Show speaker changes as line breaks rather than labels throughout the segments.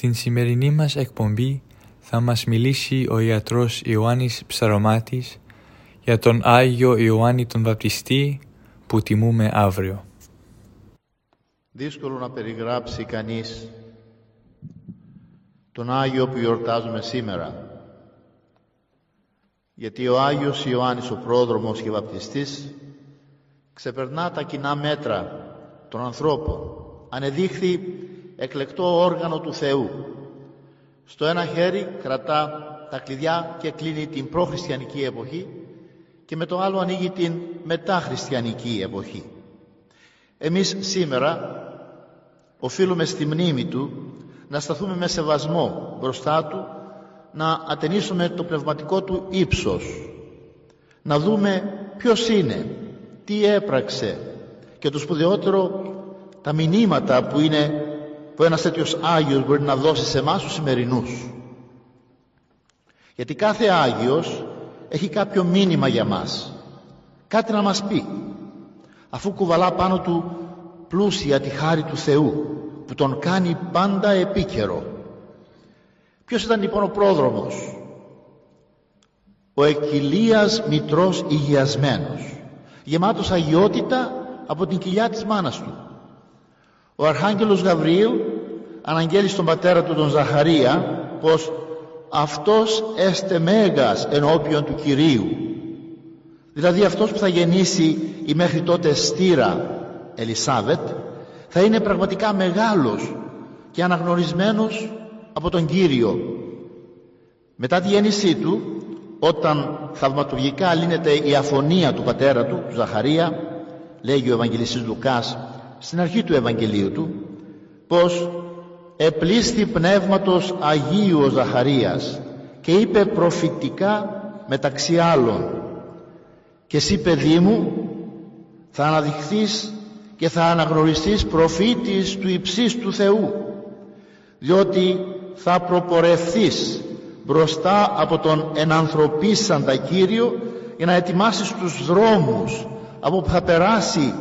Στην σημερινή μας εκπομπή θα μας μιλήσει ο ιατρός Ιωάννης Ψαρωμάτης για τον Άγιο Ιωάννη τον Βαπτιστή που τιμούμε αύριο.
Δύσκολο να περιγράψει κανείς τον Άγιο που γιορτάζουμε σήμερα. Γιατί ο Άγιος Ιωάννης ο πρόδρομος και βαπτιστής ξεπερνά τα κοινά μέτρα των ανθρώπων. Ανεδείχθη εκλεκτό όργανο του Θεού. Στο ένα χέρι κρατά τα κλειδιά και κλείνει την προχριστιανική εποχή και με το άλλο ανοίγει την μεταχριστιανική εποχή. Εμείς σήμερα οφείλουμε στη μνήμη Του να σταθούμε με σεβασμό μπροστά Του, να ατενίσουμε το πνευματικό Του ύψος, να δούμε ποιος είναι, τι έπραξε και το σπουδαιότερο τα μηνύματα που είναι που ένας τέτοιος Άγιος μπορεί να δώσει σε εμάς τους σημερινούς. Γιατί κάθε Άγιος έχει κάποιο μήνυμα για μας. Κάτι να μας πει. Αφού κουβαλά πάνω του πλούσια τη χάρη του Θεού που τον κάνει πάντα επίκαιρο. Ποιος ήταν λοιπόν ο πρόδρομος; Ο εκκυλίας μητρός υγιασμένος. Γεμάτος αγιότητα από την κοιλιά της μάνας του. Ο Αρχάγγελος Γαβριήλ αναγγέλει στον πατέρα του τον Ζαχαρία πως αυτός έστε μέγας ενώπιον του Κυρίου. Δηλαδή αυτός που θα γεννήσει η μέχρι τότε στήρα Ελισάβετ θα είναι πραγματικά μεγάλος και αναγνωρισμένος από τον Κύριο. Μετά τη γέννησή του όταν θαυματουργικά λύνεται η αφωνία του πατέρα του, του Ζαχαρία λέγει ο Ευαγγελιστής Λουκάς στην αρχή του Ευαγγελίου του πως επλήσθη πνεύματος Αγίου ο Ζαχαρίας και είπε προφητικά μεταξύ άλλων. Και εσύ παιδί μου θα αναδειχθείς και θα αναγνωριστείς προφήτης του υψίστου Θεού διότι θα προπορευθείς μπροστά από τον ενανθρωπίσαντα Κύριο για να ετοιμάσεις τους δρόμους από που θα περάσει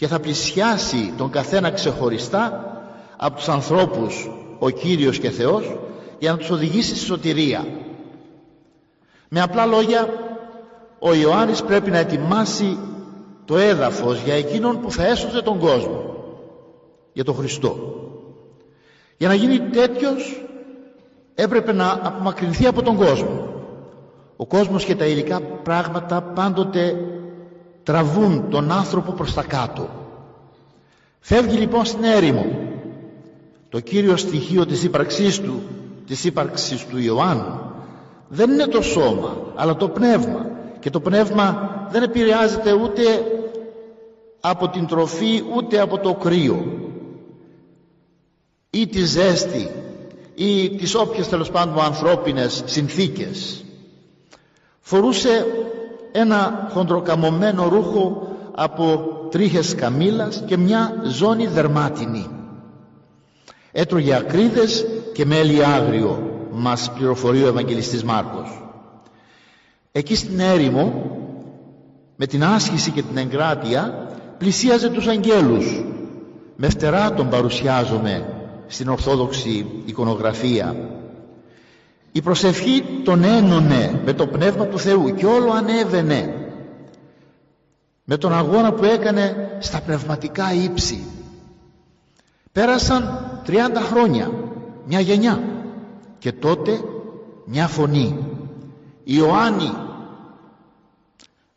και θα πλησιάσει τον καθένα ξεχωριστά από τους ανθρώπους ο Κύριος και Θεός για να τους οδηγήσει στη σωτηρία. Με απλά λόγια ο Ιωάννης πρέπει να ετοιμάσει το έδαφος για εκείνον που θα έσωζε τον κόσμο για τον Χριστό. Για να γίνει τέτοιος έπρεπε να απομακρυνθεί από τον κόσμο. Ο κόσμος και τα υλικά πράγματα πάντοτε τραβούν τον άνθρωπο προς τα κάτω. Φεύγει λοιπόν στην έρημο. Το κύριο στοιχείο της ύπαρξής του, της ύπαρξης του Ιωάννου, δεν είναι το σώμα, αλλά το πνεύμα. Και το πνεύμα δεν επηρεάζεται ούτε από την τροφή, ούτε από το κρύο. Ή τη ζέστη, ή τις όποιες τέλος πάντων ανθρώπινες συνθήκες. Φορούσε ένα χοντροκαμωμένο ρούχο από τρίχες καμήλας και μια ζώνη δερμάτινη. Έτρωγε ακρίδες και μέλι άγριο, μας πληροφορεί ο Ευαγγελιστής Μάρκος. Εκεί στην έρημο, με την άσκηση και την εγκράτεια, πλησίαζε τους αγγέλους. Με φτερά τον παρουσιάζομαι στην Ορθόδοξη εικονογραφία η προσευχή τον ένωνε με το Πνεύμα του Θεού και όλο ανέβαινε με τον αγώνα που έκανε στα πνευματικά ύψη. Πέρασαν 30 χρόνια, μια γενιά και τότε μια φωνή. Ιωάννη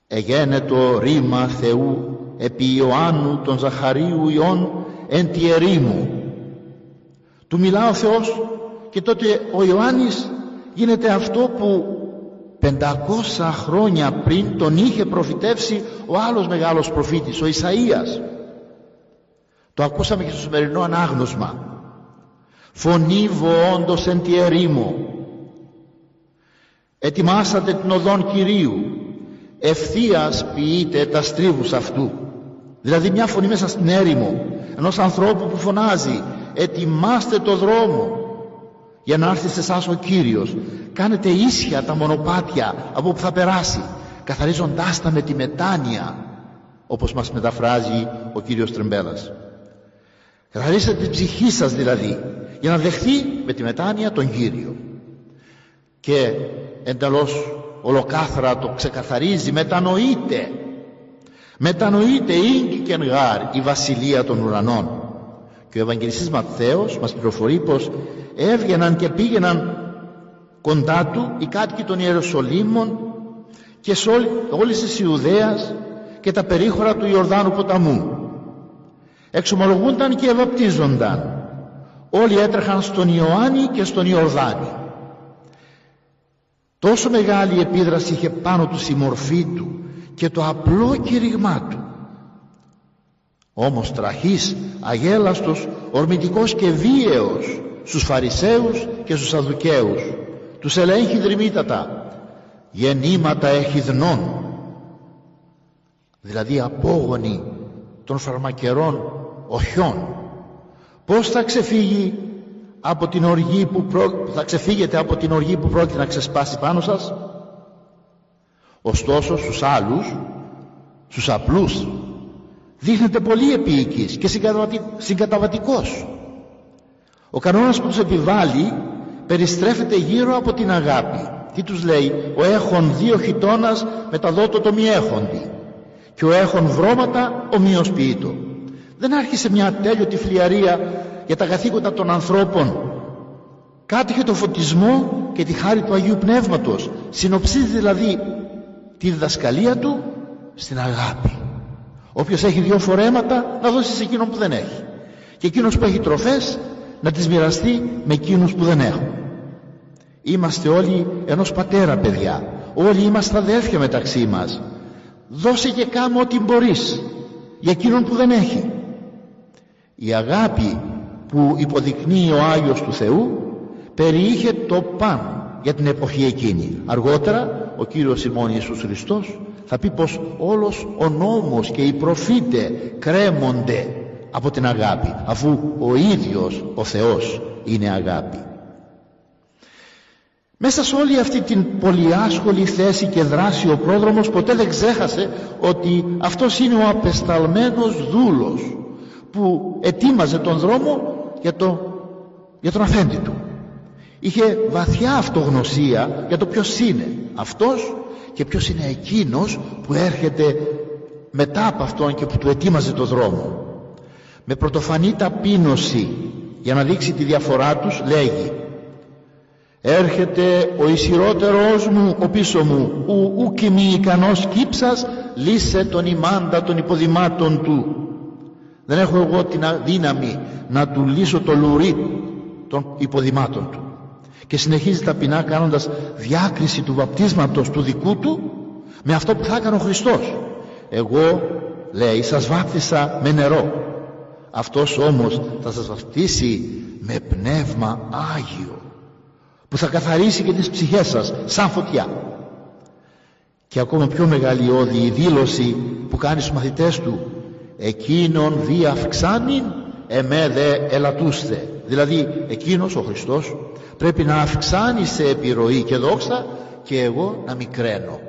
εγένετο ρήμα Θεού επί Ιωάννου τον Ζαχαρίου Ιών εν τη ερήμου του μιλά ο Θεός και τότε ο Ιωάννης γίνεται αυτό που 500 χρόνια πριν τον είχε προφητεύσει ο άλλος μεγάλος προφήτης, ο Ισαΐας. Το ακούσαμε και στο σημερινό ανάγνωσμα. Φωνή όντως εν τη ερήμο. Ετοιμάσατε την οδόν Κυρίου. Ευθείας ποιείτε τα στρίβους αυτού. Δηλαδή μια φωνή μέσα στην έρημο ενός ανθρώπου που φωνάζει ετοιμάστε το δρόμο για να έρθει σε εσάς ο Κύριος κάνετε ίσια τα μονοπάτια από που θα περάσει καθαρίζοντάς τα με τη μετάνοια όπως μας μεταφράζει ο Κύριος Τρεμπέλας καθαρίσετε την ψυχή σας δηλαδή για να δεχθεί με τη μετάνοια τον Κύριο. Και εντελώς ολοκάθαρα το ξεκαθαρίζει μετανοείται μετανοείται ίγκη και γάρ η βασιλεία των ουρανών και ο Ευαγγελιστής Ματθαίος μας πληροφορεί πως έβγαιναν και πήγαιναν κοντά του οι κάτοικοι των Ιεροσολύμων και σε όλη, όλης της Ιουδαίας και τα περίχωρα του Ιορδάνου ποταμού. Εξομολογούνταν και ευαπτίζονταν. Όλοι έτρεχαν στον Ιωάννη και στον Ιορδάνη. Τόσο μεγάλη επίδραση είχε πάνω τους η μορφή του και το απλό κηρυγμά του όμως τραχής, αγέλαστος, ορμητικός και βίαιος στους Φαρισαίους και στους Σαδουκαίους. Τους ελέγχει δρυμύτατα. Γεννήματα εχιδνών δηλαδή απόγονοι των φαρμακερών οχιών. Πως θα ξεφύγει από την οργή που θα ξεφύγετε από την οργή που πρόκειται να ξεσπάσει πάνω σας; Ωστόσο στους άλλους στους απλούς δείχνεται πολύ επίοικης και συγκαταβατικός. Ο κανόνας που τους επιβάλλει περιστρέφεται γύρω από την αγάπη. Τι τους λέει; Ο έχων δύο χιτώνας μεταδότω το μη έχοντι. Και ο έχων βρώματα ομοιοσποιήτο δεν άρχισε μια τέλειωτη φλιαρία για τα καθήκοντα των ανθρώπων. Κάτυχε το φωτισμό και τη χάρη του Αγίου Πνεύματος. Συνοψίζει δηλαδή τη διδασκαλία του στην αγάπη όποιος έχει δύο φορέματα να δώσει σε εκείνον που δεν έχει. Και εκείνος που έχει τροφές να τις μοιραστεί με εκείνους που δεν έχουν. Είμαστε όλοι ενός πατέρα παιδιά. Όλοι είμαστε αδέρφια μεταξύ μας. Δώσε και κάμω ό,τι μπορείς για εκείνον που δεν έχει. Η αγάπη που υποδεικνύει ο Άγιος του Θεού περιείχε το παν για την εποχή εκείνη. Αργότερα ο Κύριος ημών Ιησούς Χριστός θα πει πως όλος ο νόμος και οι προφήτε κρέμονται από την αγάπη αφού ο ίδιος ο Θεός είναι αγάπη. Μέσα σε όλη αυτή την πολυάσχολη θέση και δράση ο πρόδρομος ποτέ δεν ξέχασε ότι αυτός είναι ο απεσταλμένος δούλος που ετοίμαζε τον δρόμο για, το, για τον αφέντη του είχε βαθιά αυτογνωσία για το ποιος είναι αυτός και ποιος είναι εκείνος που έρχεται μετά από αυτόν και που του ετοίμαζε το δρόμο. Με πρωτοφανή ταπείνωση για να δείξει τη διαφορά τους λέγει έρχεται ο ισχυρότερος μου ο πίσω μου ου, ου και μη ικανός κύψας λύσε τον ημάντα των υποδημάτων του. Δεν έχω εγώ την δύναμη να του λύσω το λουρί των υποδημάτων του και συνεχίζει ταπεινά κάνοντας διάκριση του βαπτίσματος του δικού του με αυτό που θα έκανε ο Χριστός. Εγώ λέει σας βάπτισα με νερό. Αυτός όμως θα σας βαπτίσει με πνεύμα Άγιο που θα καθαρίσει και τις ψυχές σας σαν φωτιά. Και ακόμα πιο μεγάλη όδη η δήλωση που κάνει στους μαθητές του εκείνον δι' αυξάνειν εμέ δε ελατούστε δηλαδή εκείνος ο Χριστός πρέπει να αυξάνει σε επιρροή και δόξα και εγώ να μικραίνω.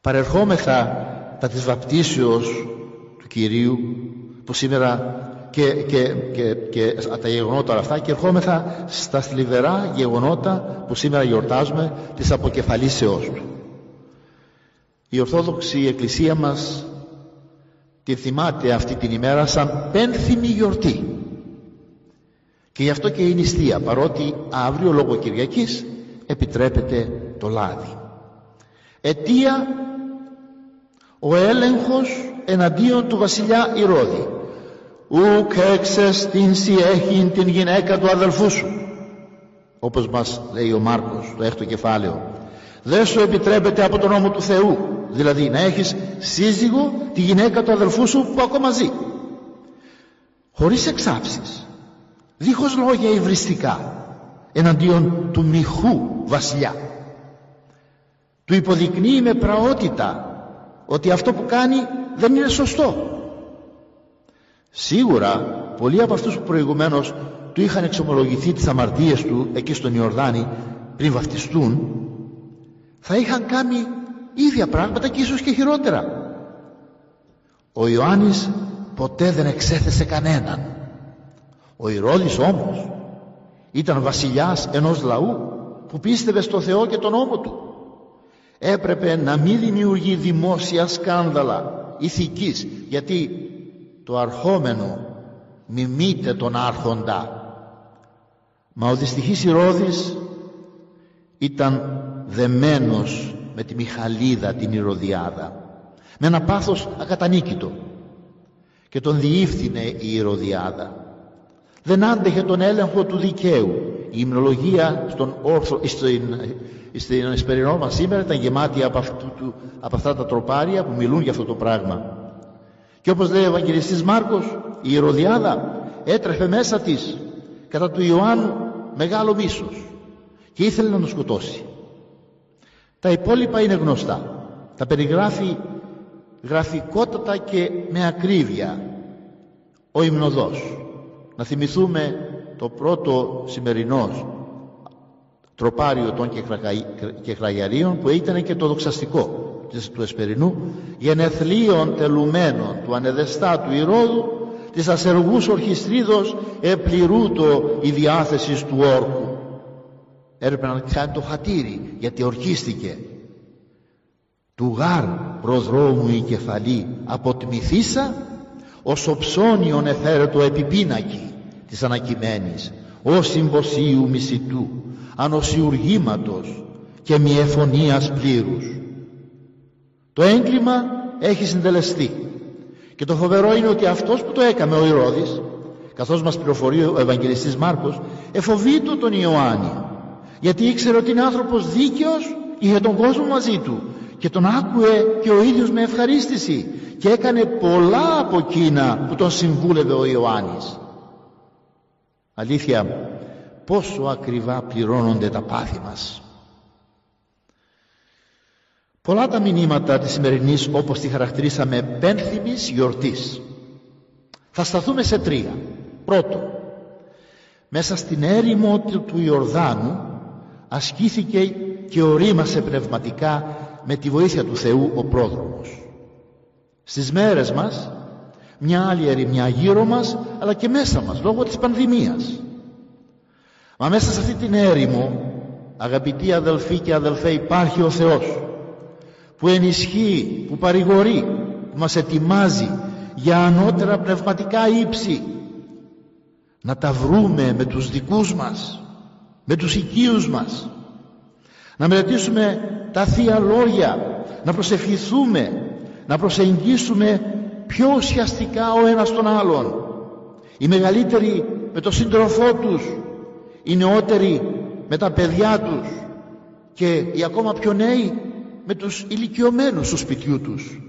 Παρερχόμεθα τα της βαπτίσεως του Κυρίου που σήμερα και, και, και, και τα γεγονότα αυτά και ερχόμεθα στα θλιβερά γεγονότα που σήμερα γιορτάζουμε της αποκεφαλίσεώς του η Ορθόδοξη Εκκλησία μας τη θυμάται αυτή την ημέρα σαν πένθυμη γιορτή. Και γι' αυτό και η νηστεία παρότι αύριο λόγω Κυριακής επιτρέπεται το λάδι. Αιτία ο έλεγχος εναντίον του βασιλιά Ηρώδη. Ουκ έξες την σιέχην την γυναίκα του αδελφού σου όπως μας λέει ο Μάρκος το έκτο κεφάλαιο. Δεν σου επιτρέπεται από τον νόμο του Θεού δηλαδή να έχεις σύζυγο τη γυναίκα του αδελφού σου που ακόμα ζει. Χωρίς εξάψεις. Δίχως λόγια υβριστικά εναντίον του μιχού βασιλιά. Του υποδεικνύει με πραότητα ότι αυτό που κάνει δεν είναι σωστό. Σίγουρα πολλοί από αυτούς που προηγουμένως του είχαν εξομολογηθεί τις αμαρτίες του εκεί στον Ιορδάνη πριν βαφτιστούν θα είχαν κάνει ίδια πράγματα και ίσως και χειρότερα. Ο Ιωάννης ποτέ δεν εξέθεσε κανέναν. Ο Ηρώδης όμως ήταν βασιλιάς ενός λαού που πίστευε στο Θεό και τον νόμο του. Έπρεπε να μην δημιουργεί δημόσια σκάνδαλα ηθικής γιατί το αρχόμενο μιμείται τον άρχοντα. Μα ο δυστυχής Ηρώδης ήταν δεμένος με τη Μιχαλίδα την Ηρωδιάδα. Με ένα πάθος ακατανίκητο. Και τον διήφθηνε η Ηρωδιάδα. Δεν άντεχε τον έλεγχο του δικαίου. Η υμνολογία στον όρθο, στην, στην εσπερινό μας σήμερα ήταν γεμάτη από, αυτού, από αυτά τα τροπάρια που μιλούν για αυτό το πράγμα. Και όπως λέει ο Ευαγγελιστής Μάρκος η Ηρωδιάδα έτρεφε μέσα της κατά του Ιωάννου μεγάλο μίσος και ήθελε να τον σκοτώσει τα υπόλοιπα είναι γνωστά. Τα περιγράφει γραφικότατα και με ακρίβεια ο υμνοδός να θυμηθούμε το πρώτο σημερινό τροπάριο των κεχραγιαρίων που ήταν και το δοξαστικό του Εσπερινού γενεθλίων τελουμένων του ανεδεστάτου Ηρώδου της ασεργούς ορχιστρίδος επληρούτο η διάθεσης του όρκου έπρεπε να κάνει το χατήρι γιατί ορκίστηκε. Του γάρ προδρόμου η κεφαλή αποτμηθήσα ως οψώνιον εφέρετο επιπίνακι της ανακειμένης ως συμποσίου μισητού ανοσιουργήματος και μη εφωνίας πλήρους. Το έγκλημα έχει συντελεστεί και το φοβερό είναι ότι αυτός που το έκαμε ο Ηρώδης καθώς μας πληροφορεί ο Ευαγγελιστής Μάρκος εφοβείτο τον Ιωάννη γιατί ήξερε ότι είναι άνθρωπος δίκαιος είχε τον κόσμο μαζί του και τον άκουε και ο ίδιος με ευχαρίστηση και έκανε πολλά από εκείνα που τον συμβούλευε ο Ιωάννης. Αλήθεια πόσο ακριβά πληρώνονται τα πάθη μας. Πολλά τα μηνύματα της σημερινής όπως τη χαρακτηρίσαμε πένθυμης γιορτής. Θα σταθούμε σε τρία. Πρώτο μέσα στην έρημο του Ιορδάνου ασκήθηκε και ορίμασε πνευματικά με τη βοήθεια του Θεού ο πρόδρομος. Στις μέρες μας μια άλλη ερημιά γύρω μας αλλά και μέσα μας λόγω της πανδημίας. Μα μέσα σε αυτή την έρημο αγαπητοί αδελφοί και αδελφέ υπάρχει ο Θεός που ενισχύει, που παρηγορεί που μας ετοιμάζει για ανώτερα πνευματικά ύψη. Να τα βρούμε με τους δικούς μας με τους οικείους μας. Να μελετήσουμε τα Θεία Λόγια. Να προσευχηθούμε. Να προσεγγίσουμε πιο ουσιαστικά ο ένας τον άλλον. Οι μεγαλύτεροι με τον σύντροφό τους. Οι νεότεροι με τα παιδιά τους. Και οι ακόμα πιο νέοι με τους ηλικιωμένους του σπιτιού τους.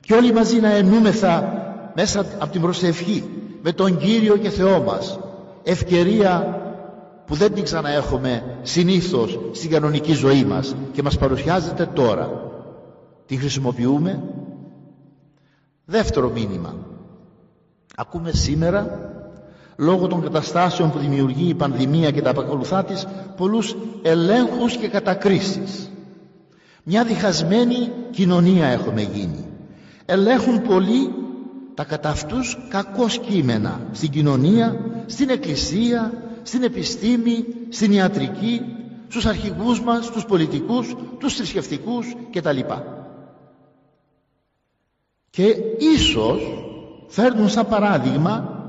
Και όλοι μαζί να ενούμεθα μέσα από την προσευχή με τον Κύριο και Θεό μας. Ευκαιρία που δεν την ξαναέχουμε συνήθως στην κανονική ζωή μας. Και μας παρουσιάζεται τώρα. Την χρησιμοποιούμε. Δεύτερο μήνυμα. Ακούμε σήμερα λόγω των καταστάσεων που δημιουργεί η πανδημία και τα απακολουθά της πολλούς ελέγχους και κατακρίσεις. Μια διχασμένη κοινωνία έχουμε γίνει. Ελέγχουν πολύ τα κατά αυτούς κακός κείμενα. Στην κοινωνία, στην εκκλησία, στην επιστήμη, στην ιατρική, στους αρχηγούς μας, στους πολιτικούς, τους θρησκευτικούς κτλ. Και ίσως φέρνουν σαν παράδειγμα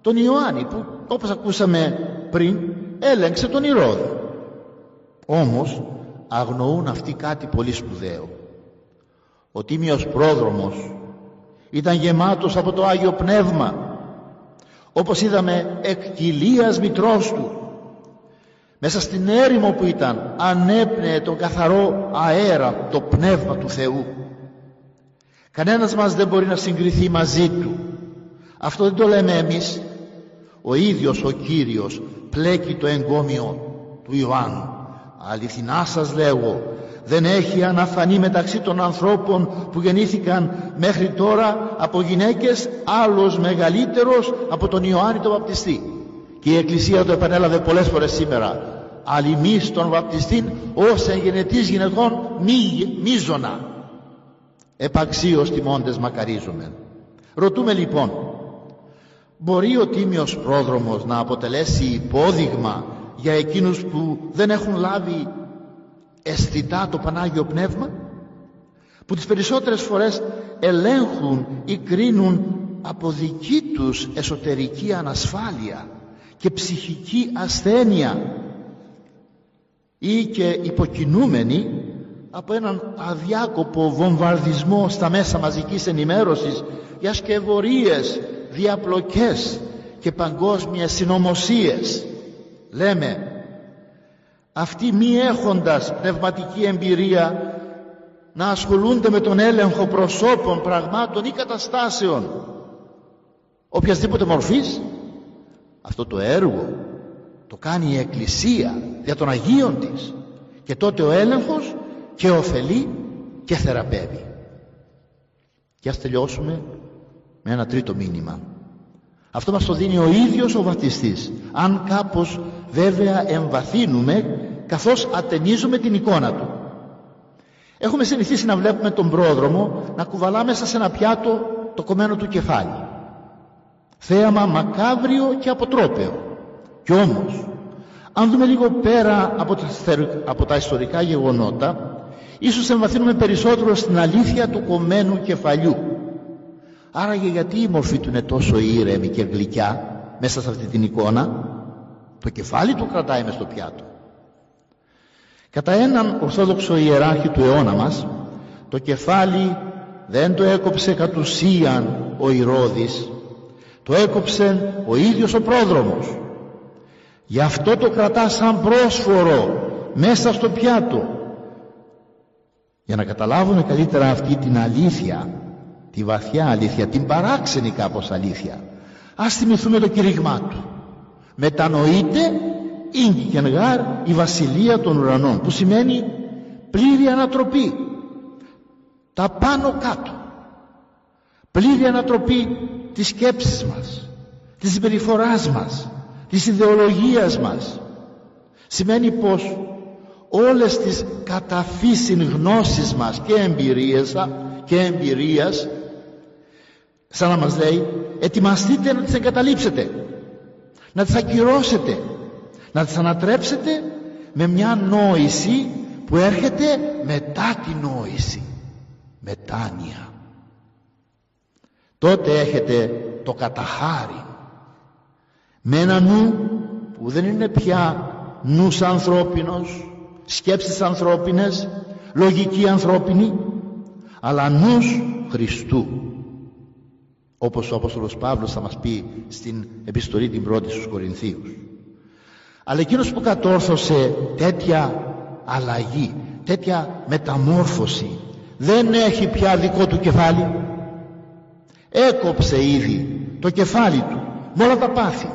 τον Ιωάννη που όπως ακούσαμε πριν έλεγξε τον Ηρώδη. Όμως αγνοούν αυτοί κάτι πολύ σπουδαίο. Ο Τίμιος Πρόδρομος ήταν γεμάτος από το Άγιο Πνεύμα όπως είδαμε εκ κοιλίας μητρός του. Μέσα στην έρημο που ήταν ανέπνεε τον καθαρό αέρα το πνεύμα του Θεού. Κανένας μας δεν μπορεί να συγκριθεί μαζί του. Αυτό δεν το λέμε εμείς. Ο ίδιος ο Κύριος πλέκει το εγκόμιο του Ιωάννου. Αληθινά σας λέγω δεν έχει αναφανεί μεταξύ των ανθρώπων που γεννήθηκαν μέχρι τώρα από γυναίκες άλλος μεγαλύτερος από τον Ιωάννη τον Βαπτιστή. Και η Εκκλησία το επανέλαβε πολλές φορές σήμερα. Αλλημείς τον Βαπτιστή ως εγενετής γυναικών μη, μίζωνα. Επαξίως τιμώντες μακαρίζουμε ρωτούμε λοιπόν μπορεί ο Τίμιος Πρόδρομος να αποτελέσει υπόδειγμα για εκείνους που δεν έχουν λάβει αισθητά το Πανάγιο Πνεύμα που τις περισσότερες φορές ελέγχουν ή κρίνουν από δική τους εσωτερική ανασφάλεια και ψυχική ασθένεια ή και υποκινούμενοι από έναν αδιάκοπο βομβαρδισμό στα μέσα μαζικής ενημέρωσης για σκευωρίες, διαπλοκές και παγκόσμιες συνωμοσίες. Λέμε αυτοί μη έχοντας πνευματική εμπειρία να ασχολούνται με τον έλεγχο προσώπων, πραγμάτων ή καταστάσεων οποιασδήποτε μορφής. Αυτό το έργο το κάνει η Εκκλησία για των Αγίων της. Και τότε ο έλεγχος και ωφελεί και θεραπεύει. Και ας τελειώσουμε με ένα τρίτο μήνυμα. Αυτό μας το δίνει ο ίδιος ο βαπτιστής. Αν κάπως βέβαια εμβαθύνουμε καθώς ατενίζουμε την εικόνα του. Έχουμε συνηθίσει να βλέπουμε τον πρόδρομο να κουβαλά μέσα σε ένα πιάτο το κομμένο του κεφάλι. Θέαμα μακάβριο και αποτρόπαιο. Κι όμως αν δούμε λίγο πέρα από τα, από τα ιστορικά γεγονότα ίσως εμβαθύνουμε περισσότερο στην αλήθεια του κομμένου κεφαλιού. Άραγε γιατί η μορφή του είναι τόσο ήρεμη και γλυκιά μέσα σε αυτή την εικόνα; Το κεφάλι του κρατάει μες στο πιάτο. Κατά έναν ορθόδοξο ιεράρχη του αιώνα μας το κεφάλι δεν το έκοψε κατ' ουσίαν ο Ηρώδης το έκοψε ο ίδιος ο πρόδρομος. Γι' αυτό το κρατά σαν πρόσφορο μέσα στο πιάτο. Για να καταλάβουμε καλύτερα αυτή την αλήθεια τη βαθιά αλήθεια την παράξενη κάπως αλήθεια ας θυμηθούμε το κηρύγμά του μετανοείται γάρ η βασιλεία των ουρανών που σημαίνει πλήρη ανατροπή. Τα πάνω κάτω. Πλήρη ανατροπή της σκέψης μας της συμπεριφοράς μας της ιδεολογίας μας. Σημαίνει πως όλες τις καταφύσιν γνώσεις μας και εμπειρίες και εμπειρίας σαν να μας λέει ετοιμαστείτε να τις εγκαταλείψετε να τις ακυρώσετε. Να τις ανατρέψετε με μια νόηση που έρχεται μετά τη νόηση. Μετάνοια. Τότε έχετε το καταχάρι. Με ένα νου που δεν είναι πια νους ανθρώπινος σκέψεις ανθρώπινες λογική ανθρώπινη αλλά νους Χριστού όπως ο Απόστολος Παύλος θα μας πει στην επιστολή την πρώτη στους Κορινθίους. Αλλά εκείνος που κατόρθωσε τέτοια αλλαγή τέτοια μεταμόρφωση δεν έχει πια δικό του κεφάλι. Έκοψε ήδη το κεφάλι του με όλα τα πάθη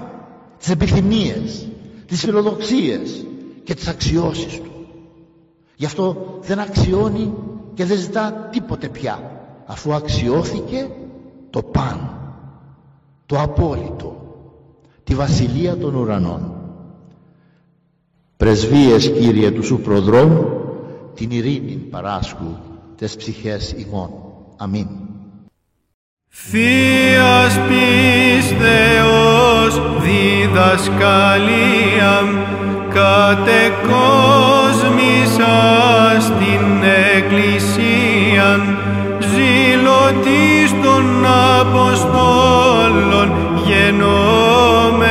τις επιθυμίες τις φιλοδοξίες και τις αξιώσεις του. Γι' αυτό δεν αξιώνει και δεν ζητά τίποτε πια αφού αξιώθηκε το παν το απόλυτο τη βασιλεία των ουρανών. Πρεσβείες Κύριε του σου προδρόμου την ειρήνη παράσκου τες ψυχές ημών. Αμήν.
Θείας πίστεως διδασκαλία κατεκόσμησα στην Εκκλησία ζήλωτης γενομένος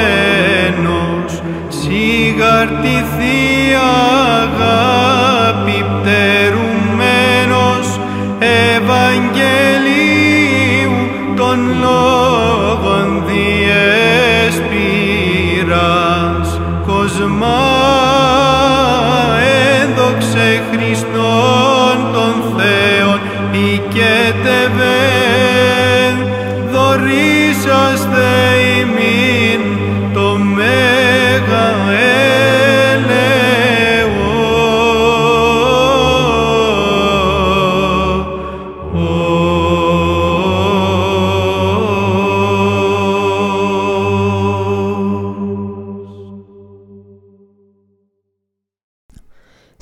σιγαρτή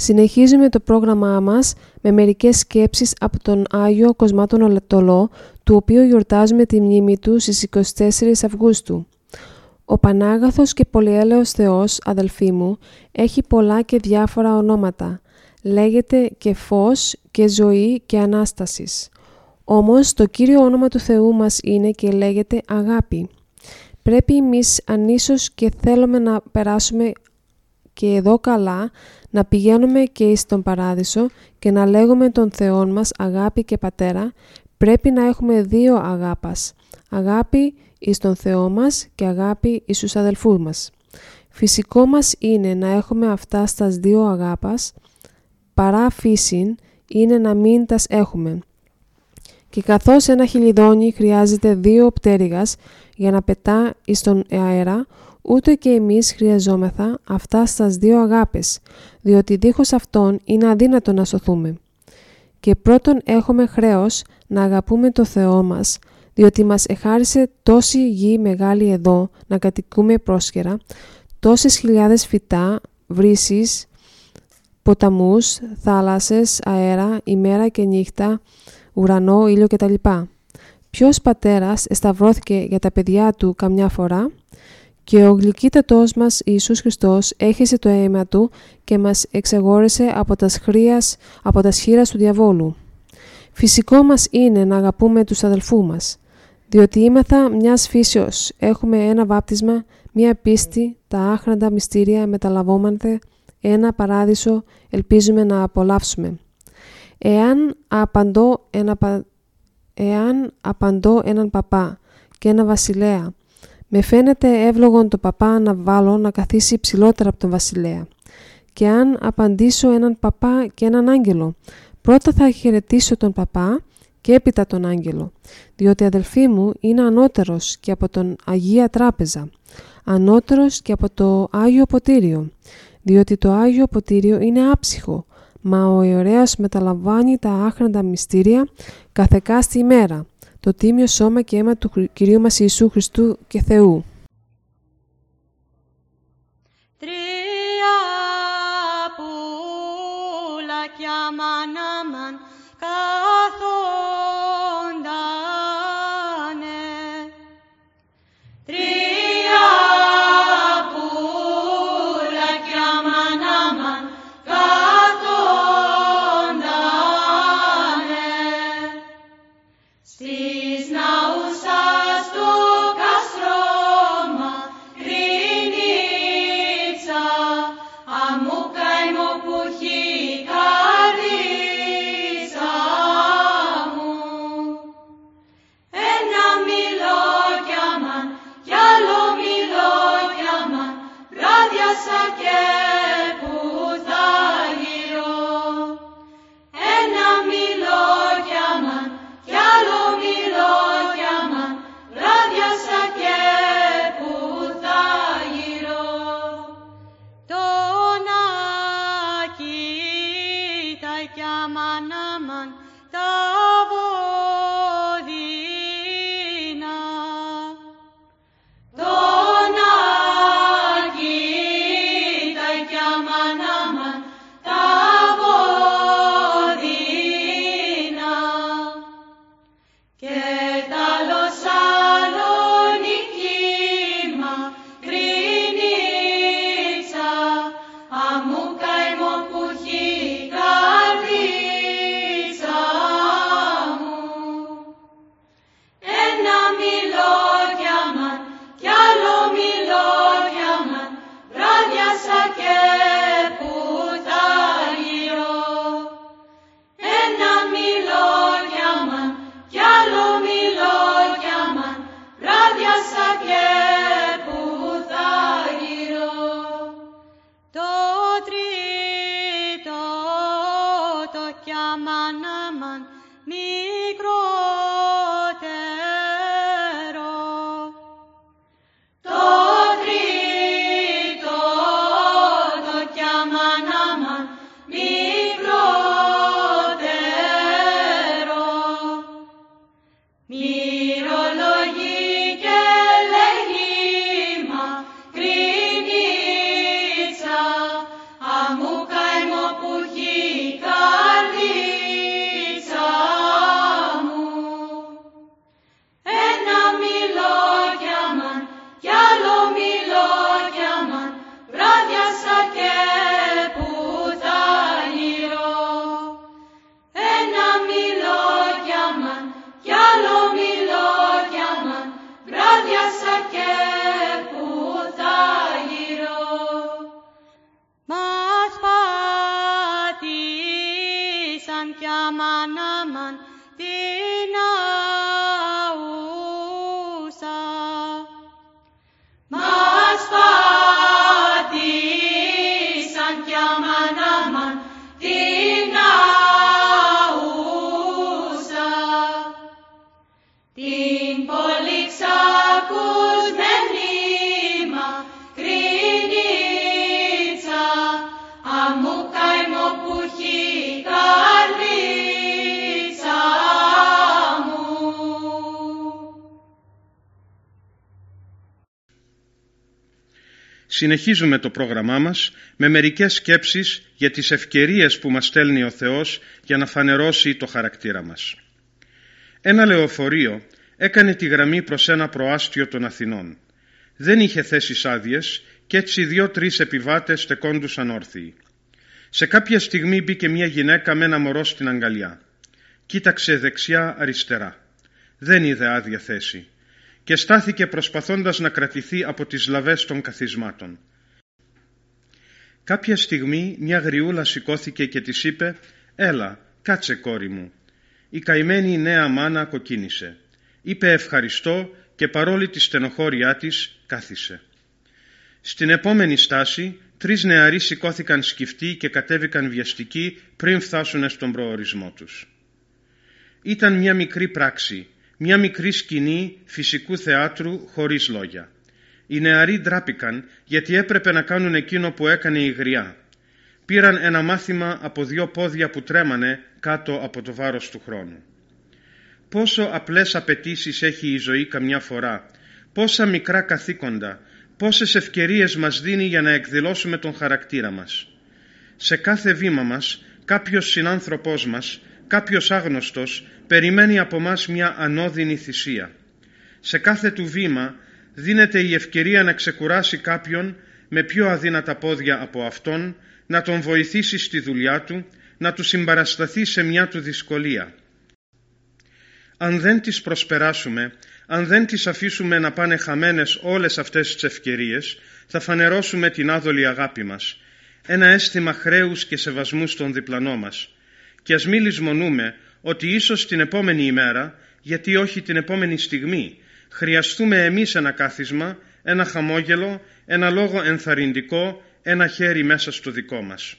Συνεχίζουμε το πρόγραμμά μας με μερικές σκέψεις από τον Άγιο Κοσμάτων Ολετολό, του οποίου γιορτάζουμε τη μνήμη του στις 24 Αυγούστου. Ο Πανάγαθος και Πολυέλεος Θεός, αδελφοί μου, έχει πολλά και διάφορα ονόματα. Λέγεται και φως και ζωή και Ανάστασης. Όμως το κύριο όνομα του Θεού μας είναι και λέγεται αγάπη. Πρέπει εμείς ανίσως και θέλουμε να περάσουμε και εδώ καλά να πηγαίνουμε και εις τον Παράδεισο και να λέγουμε τον Θεόν μας αγάπη και Πατέρα, πρέπει να έχουμε δύο αγάπας. Αγάπη εις τον Θεό μας και αγάπη εις τους αδελφούς μας. Φυσικό μας είναι να έχουμε αυτά στας δύο αγάπας, παρά φύσιν είναι να μην τας έχουμε. Και καθώς ένα χιλιδόνι χρειάζεται δύο πτέρυγας για να πετά εις τον αέρα, Ούτε και εμείς χρειαζόμεθα αυτά στις δύο αγάπες, διότι δίχως αυτόν είναι αδύνατο να σωθούμε. Και πρώτον έχουμε χρέος να αγαπούμε το Θεό μας, διότι μας εχάρισε τόση γη μεγάλη εδώ να κατοικούμε πρόσχερα, τόσες χιλιάδες φυτά, βρύσεις, ποταμούς, θάλασσες, αέρα, ημέρα και νύχτα, ουρανό, ήλιο κτλ. Ποιος πατέρας εσταυρώθηκε για τα παιδιά του καμιά φορά, και ο γλυκύτατός μας Ιησούς Χριστός έχισε το αίμα Του και μας εξεγόρεσε από τας, σχρίας, από τας σχήρας του διαβόλου. Φυσικό μας είναι να αγαπούμε τους αδελφούς μας, διότι είμεθα μιας φύσεως, έχουμε ένα βάπτισμα, μια πίστη, τα άχραντα μυστήρια μεταλαβόμανθε, ένα παράδεισο ελπίζουμε να απολαύσουμε. Εάν απαντώ, ένα, εάν απαντώ έναν παπά και ένα βασιλέα, με φαίνεται εύλογον το παπά να βάλω να καθίσει ψηλότερα από τον βασιλέα. Και αν απαντήσω έναν παπά και έναν άγγελο, πρώτα θα χαιρετήσω τον παπά και έπειτα τον άγγελο, διότι αδελφοί μου είναι ανώτερος και από τον Αγία Τράπεζα, ανώτερος και από το Άγιο Ποτήριο, διότι το Άγιο Ποτήριο είναι άψυχο, μα ο ιερέας μεταλαμβάνει τα άχραντα μυστήρια καθεκάστη ημέρα το τίμιο σώμα και αίμα του Κυρίου μας Ιησού Χριστού και Θεού.
Τρία πουλα κι αμανάμαν Krishna Ustastu. Yeah. Την πολύ ξακουσμένη μακρινίτσα, αμού καημό που έχει η καρδίτσα μου.
Συνεχίζουμε το πρόγραμμά μας με μερικές σκέψεις για τις ευκαιρίες που μας στέλνει ο Θεός για να φανερώσει το χαρακτήρα μας. Ένα λεωφορείο έκανε τη γραμμή προς ένα προάστιο των Αθηνών. Δεν είχε θέσεις άδειες και έτσι δύο-τρεις επιβάτες στεκόντουσαν όρθιοι. Σε κάποια στιγμή μπήκε μια γυναίκα με ένα μωρό στην αγκαλιά. Κοίταξε δεξιά αριστερά. Δεν είδε άδεια θέση και στάθηκε προσπαθώντας να κρατηθεί από τις λαβές των καθισμάτων. Κάποια στιγμή μια γριούλα σηκώθηκε και της είπε «Έλα, κάτσε κόρη μου». Η καημένη νέα μάνα κοκκίνησε. Είπε ευχαριστώ και παρόλη τη στενοχώριά της κάθισε. Στην επόμενη στάση τρεις νεαροί σηκώθηκαν σκυφτοί και κατέβηκαν βιαστικοί πριν φτάσουν στον προορισμό τους. Ήταν μια μικρή πράξη, μια μικρή σκηνή φυσικού θεάτρου χωρίς λόγια. Οι νεαροί ντράπηκαν γιατί έπρεπε να κάνουν εκείνο που έκανε η γριά. Πήραν ένα μάθημα από δύο πόδια που τρέμανε κάτω από το βάρος του χρόνου. Πόσο απλές απαιτήσεις έχει η ζωή καμιά φορά, πόσα μικρά καθήκοντα, πόσες ευκαιρίες μας δίνει για να εκδηλώσουμε τον χαρακτήρα μας. Σε κάθε βήμα μας, κάποιος συνάνθρωπός μας, κάποιος άγνωστος, περιμένει από μας μια ανώδυνη θυσία. Σε κάθε του βήμα δίνεται η ευκαιρία να ξεκουράσει κάποιον με πιο αδύνατα πόδια από αυτόν, να τον βοηθήσεις στη δουλειά του, να του συμπαρασταθεί σε μια του δυσκολία. Αν δεν τις προσπεράσουμε, αν δεν τις αφήσουμε να πάνε χαμένες όλες αυτές τις ευκαιρίες, θα φανερώσουμε την άδολη αγάπη μας, ένα αίσθημα χρέους και σεβασμούς στον διπλανό μας. Και ας μη λησμονούμε ότι ίσως την επόμενη ημέρα, γιατί όχι την επόμενη στιγμή, χρειαστούμε εμείς ένα κάθισμα, ένα χαμόγελο, ένα λόγο ενθαρρυντικό, ένα χέρι μέσα στο δικό μας.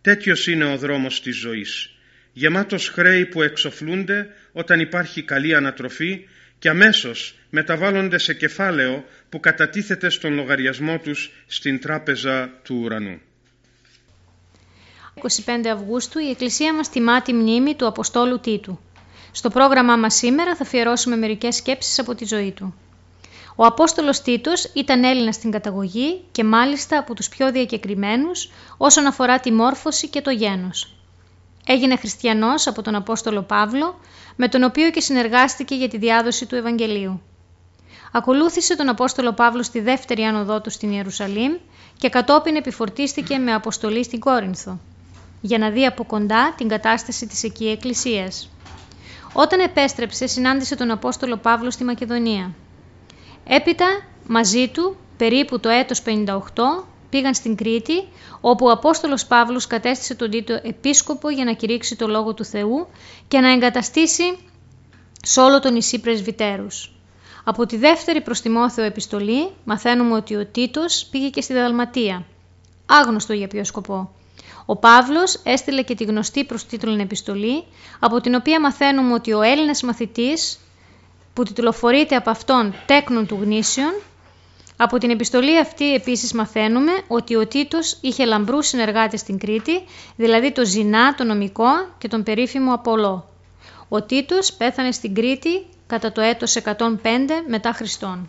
Τέτοιος είναι ο δρόμος της ζωής, γεμάτος χρέη που εξοφλούνται όταν υπάρχει καλή ανατροφή και αμέσως μεταβάλλονται σε κεφάλαιο που κατατίθεται στον λογαριασμό τους στην τράπεζα του ουρανού.
25 Αυγούστου η Εκκλησία μας τιμά τη μνήμη του Αποστόλου Τίτου. Στο πρόγραμμά μας σήμερα θα αφιερώσουμε μερικές σκέψεις από τη ζωή του. Ο Απόστολος Τίτος ήταν Έλληνας στην καταγωγή και μάλιστα από τους πιο διακεκριμένους όσον αφορά τη μόρφωση και το γένος. Έγινε χριστιανός από τον Απόστολο Παύλο, με τον οποίο και συνεργάστηκε για τη διάδοση του Ευαγγελίου. Ακολούθησε τον Απόστολο Παύλο στη δεύτερη άνοδό του στην Ιερουσαλήμ και κατόπιν επιφορτίστηκε με αποστολή στην Κόρινθο, για να δει από κοντά την κατάσταση της εκεί εκκλησίας. Όταν επέστρεψε, συνάντησε τον Απόστολο Παύλο στη Μακεδονία. Έπειτα, μαζί του, περίπου το έτος 58, πήγαν στην Κρήτη, όπου ο Απόστολος Παύλος κατέστησε τον Τίτο επίσκοπο για να κηρύξει το Λόγο του Θεού και να εγκαταστήσει σε όλο το νησί πρεσβυτέρους. Από τη δεύτερη προς Τιμόθεο επιστολή μαθαίνουμε ότι ο Τίτος πήγε και στη Δαλματία. άγνωστο για ποιο σκοπό. Ο Παύλος έστειλε και τη γνωστή προς τίτλων επιστολή, από την οποία μαθαίνουμε ότι ο Έλληνας μαθητής, που τιτλοφορείται από αυτόν τέκνων του γνήσιων, από την επιστολή αυτή επίσης μαθαίνουμε ότι ο Τίτος είχε λαμπρούς συνεργάτες στην Κρήτη, δηλαδή το Ζηνά, το νομικό και τον περίφημο Απολό. Ο Τίτος πέθανε στην Κρήτη κατά το έτος 105 μετά Χριστόν.